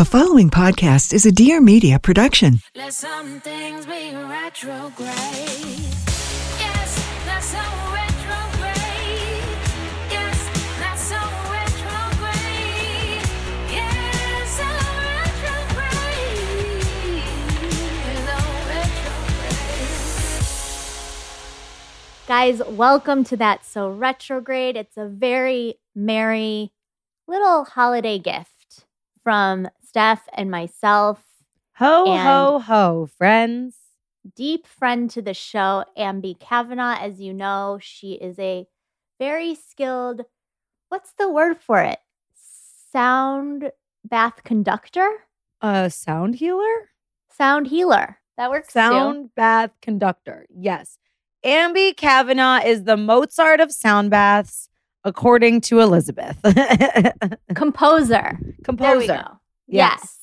The following podcast is a Dear Media production. Let some things be retrograde. Yes, that's so retrograde. Yes, that's so retrograde. Yes, so retrograde. So retrograde. Guys, welcome to that So Retrograde. It's a very merry little holiday gift from Steph and myself, Ho, And- ho, ho, friends. deep friend to the show, Ambi Kavanagh. As you know, she is a very skilled, what's the word for it? Sound bath conductor? A sound healer? Sound healer. That works too. Sound bath conductor. Yes. Ambi Kavanagh is the Mozart of sound baths, according to Elizabeth. Composer. Composer. Yes. Yes.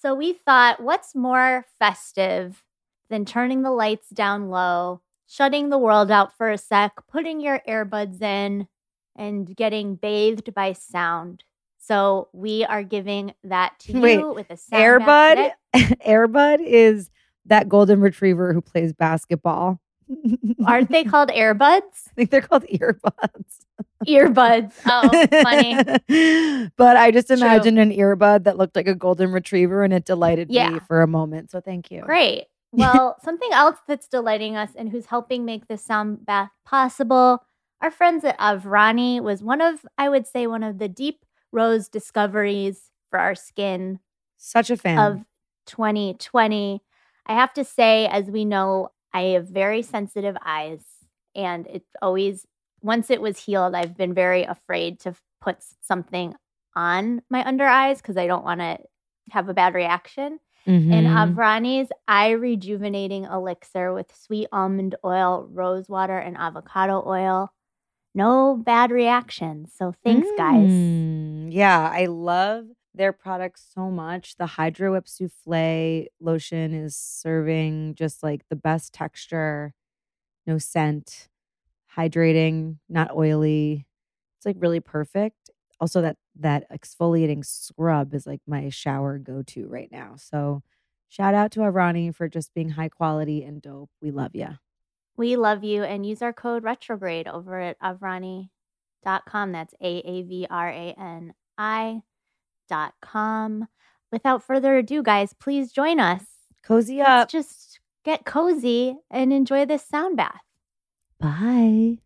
So we thought, what's more festive than turning the lights down low, shutting the world out for a sec, putting your earbuds in, and getting bathed by sound? So we are giving that to Wait, you with a sound Airbud. Airbud is that golden retriever who plays basketball. Aren't they called earbuds? I think they're called earbuds. Earbuds. Oh, funny. but I just True. imagined an earbud that looked like a golden retriever and it delighted me for a moment. So thank you. Great. Well, something else that's delighting us and who's helping make this sound bath possible, our friends at Aavrani was one of, I would say, one of the deep rose discoveries for our skin Such a fan. of 2020. I have to say, as we know, I have very sensitive eyes, and it's always, once it was healed, I've been very afraid to put something on my under eyes because I don't want to have a bad reaction and Mhm. Aavrani's eye rejuvenating elixir with sweet almond oil, rose water, and avocado oil. No bad reactions. So thanks, guys. Mm, Yeah, I love their products so much. The Hydro Whip Souffle lotion is serving just like the best texture, no scent, hydrating, not oily. It's like really perfect. Also, that that exfoliating scrub is like my shower go to right now. So, shout out to Aavrani for just being high quality and dope. We love you. We love you and use our code retrograde over at aavrani.com. That's A A V R A N I dot com. Without further ado, guys, please join us. Cozy Let's up. just get cozy and enjoy this sound bath. Bye.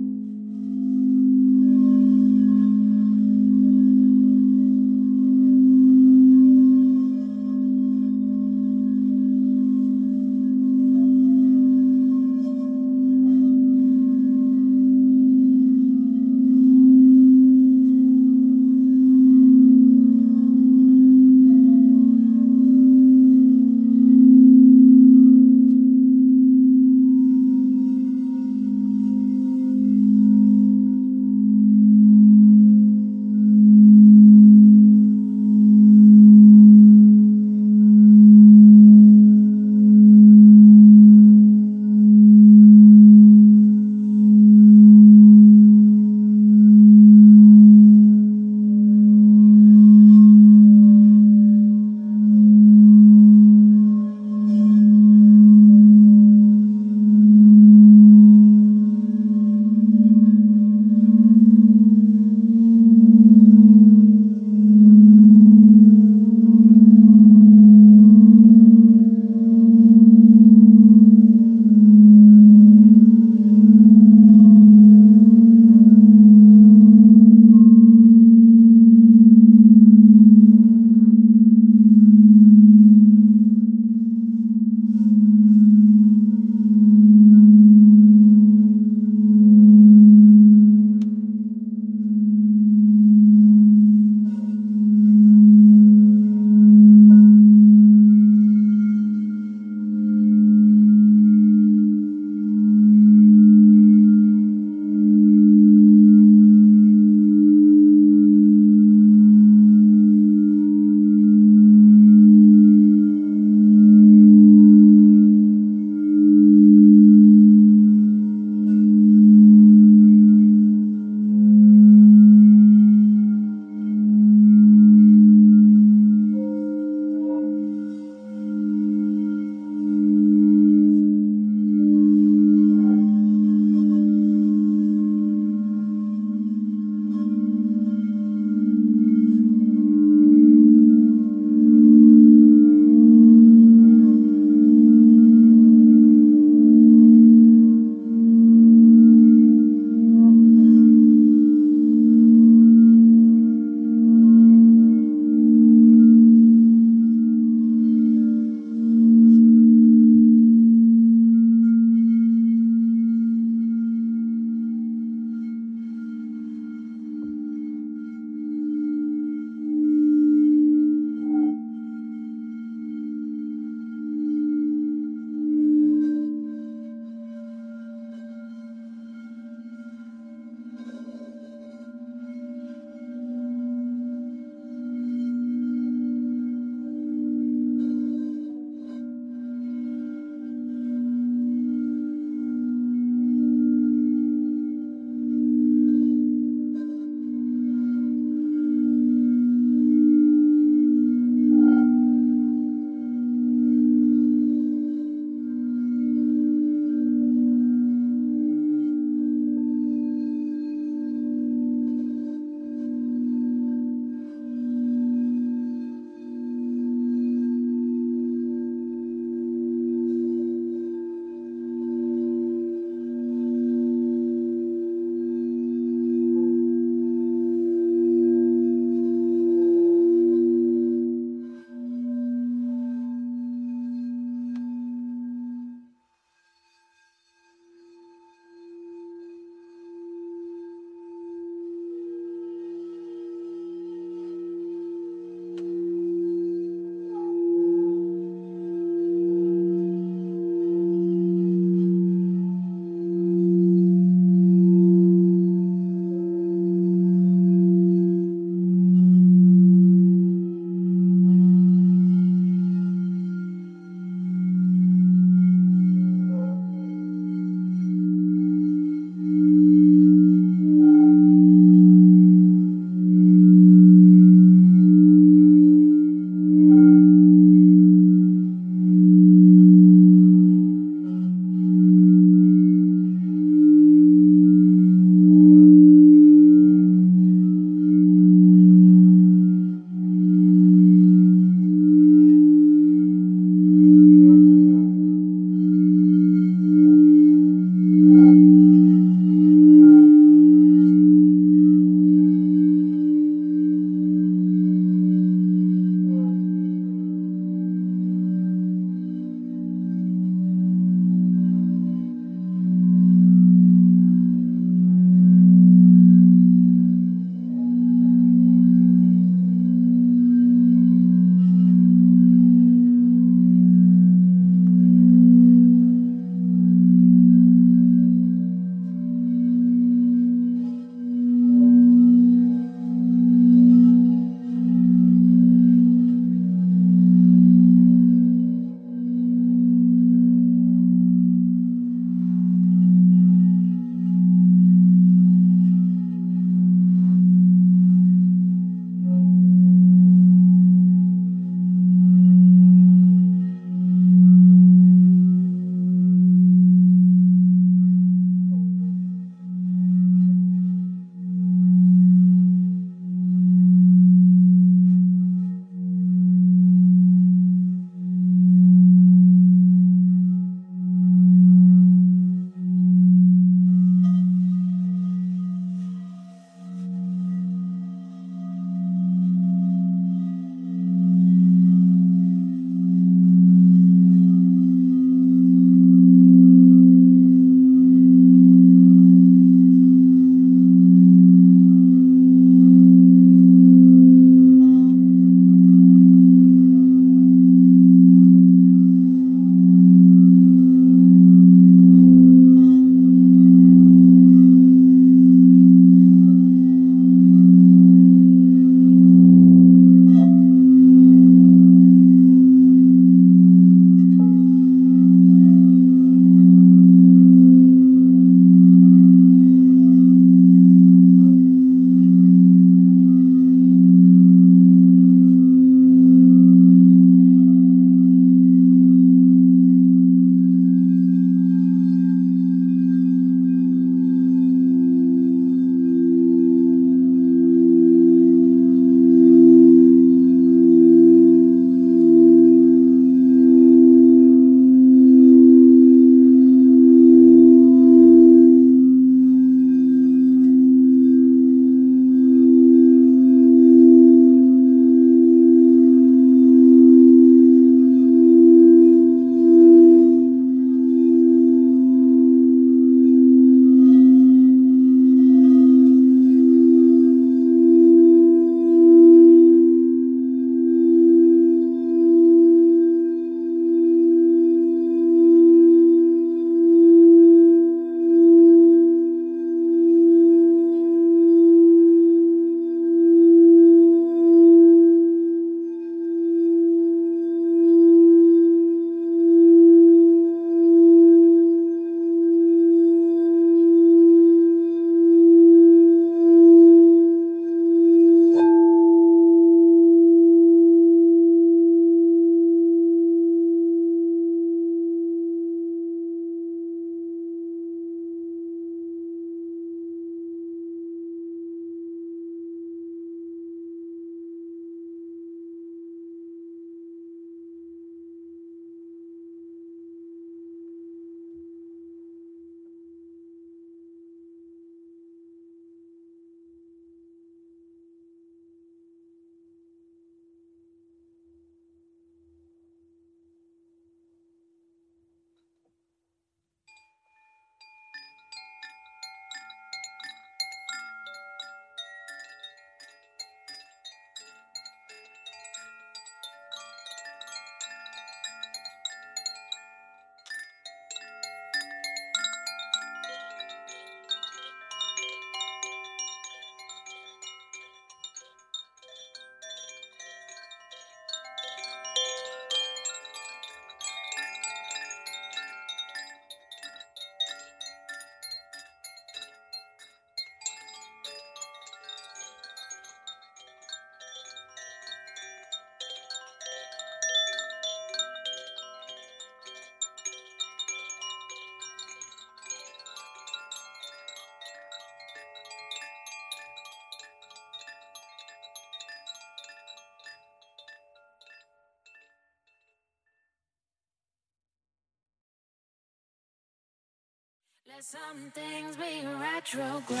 Some things we retrograde.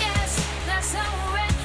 Yes, that's so